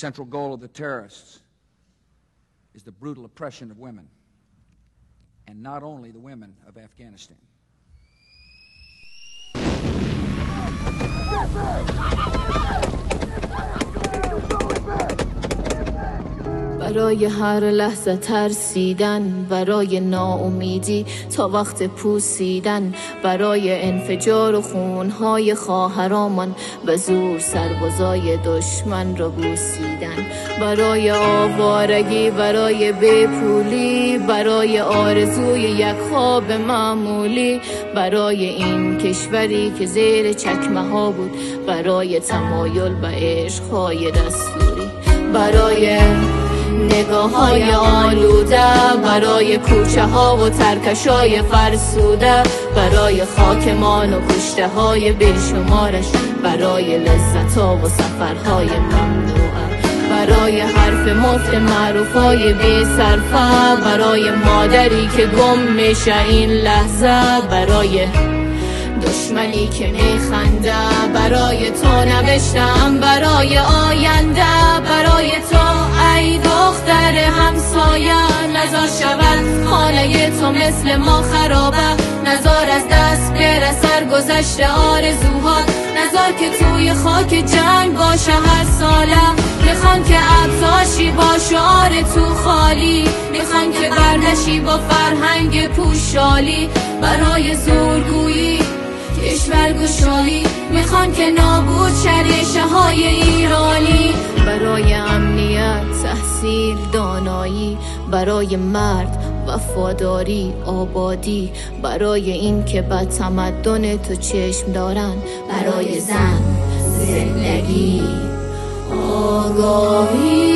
central goal of the terrorists is the brutal oppression of women, and not only the women of Afghanistan. برای هر لحظه ترسیدن برای ناامیدی تا وقت پوسیدن برای انفجار و خونهای خواهرامون به زور سربازای دشمن را بوسیدن. برای آوارگی برای بپولی برای آرزوی یک خواب معمولی برای این کشوری که زیر چکمه ها بود برای تمایل به عشقهای دستوری. برای نگاه های آلوده برای کوچه ها و ترکش های فرسوده برای خاکمان و کشته های بیشمارش برای لذت ها و سفرهای ممنوعه برای حرف مفت معروف های بی صرفه برای مادری که گم میشه این لحظه برای دشمنی که میخنده برای تو نوشتم برای آینده برای تو همسایه نزار شود. خانه تو مثل ما خرابه. نزار از دست بره سر گذشته آرزوها. نزار که توی خاک جنگ باشه هر ساله. می‌خوان که ابزاشی با شعار تو خالی. می‌خوان که بردشی با فرهنگ پوشالی. برای زورگویی کشور گشایی. می‌خوان که نابود شریشه های ایرانی. برای تحصیل دانایی برای مرد وفاداری آبادی. برای این که به تمدن تو چشم دارن برای زن زندگی. آگاهی.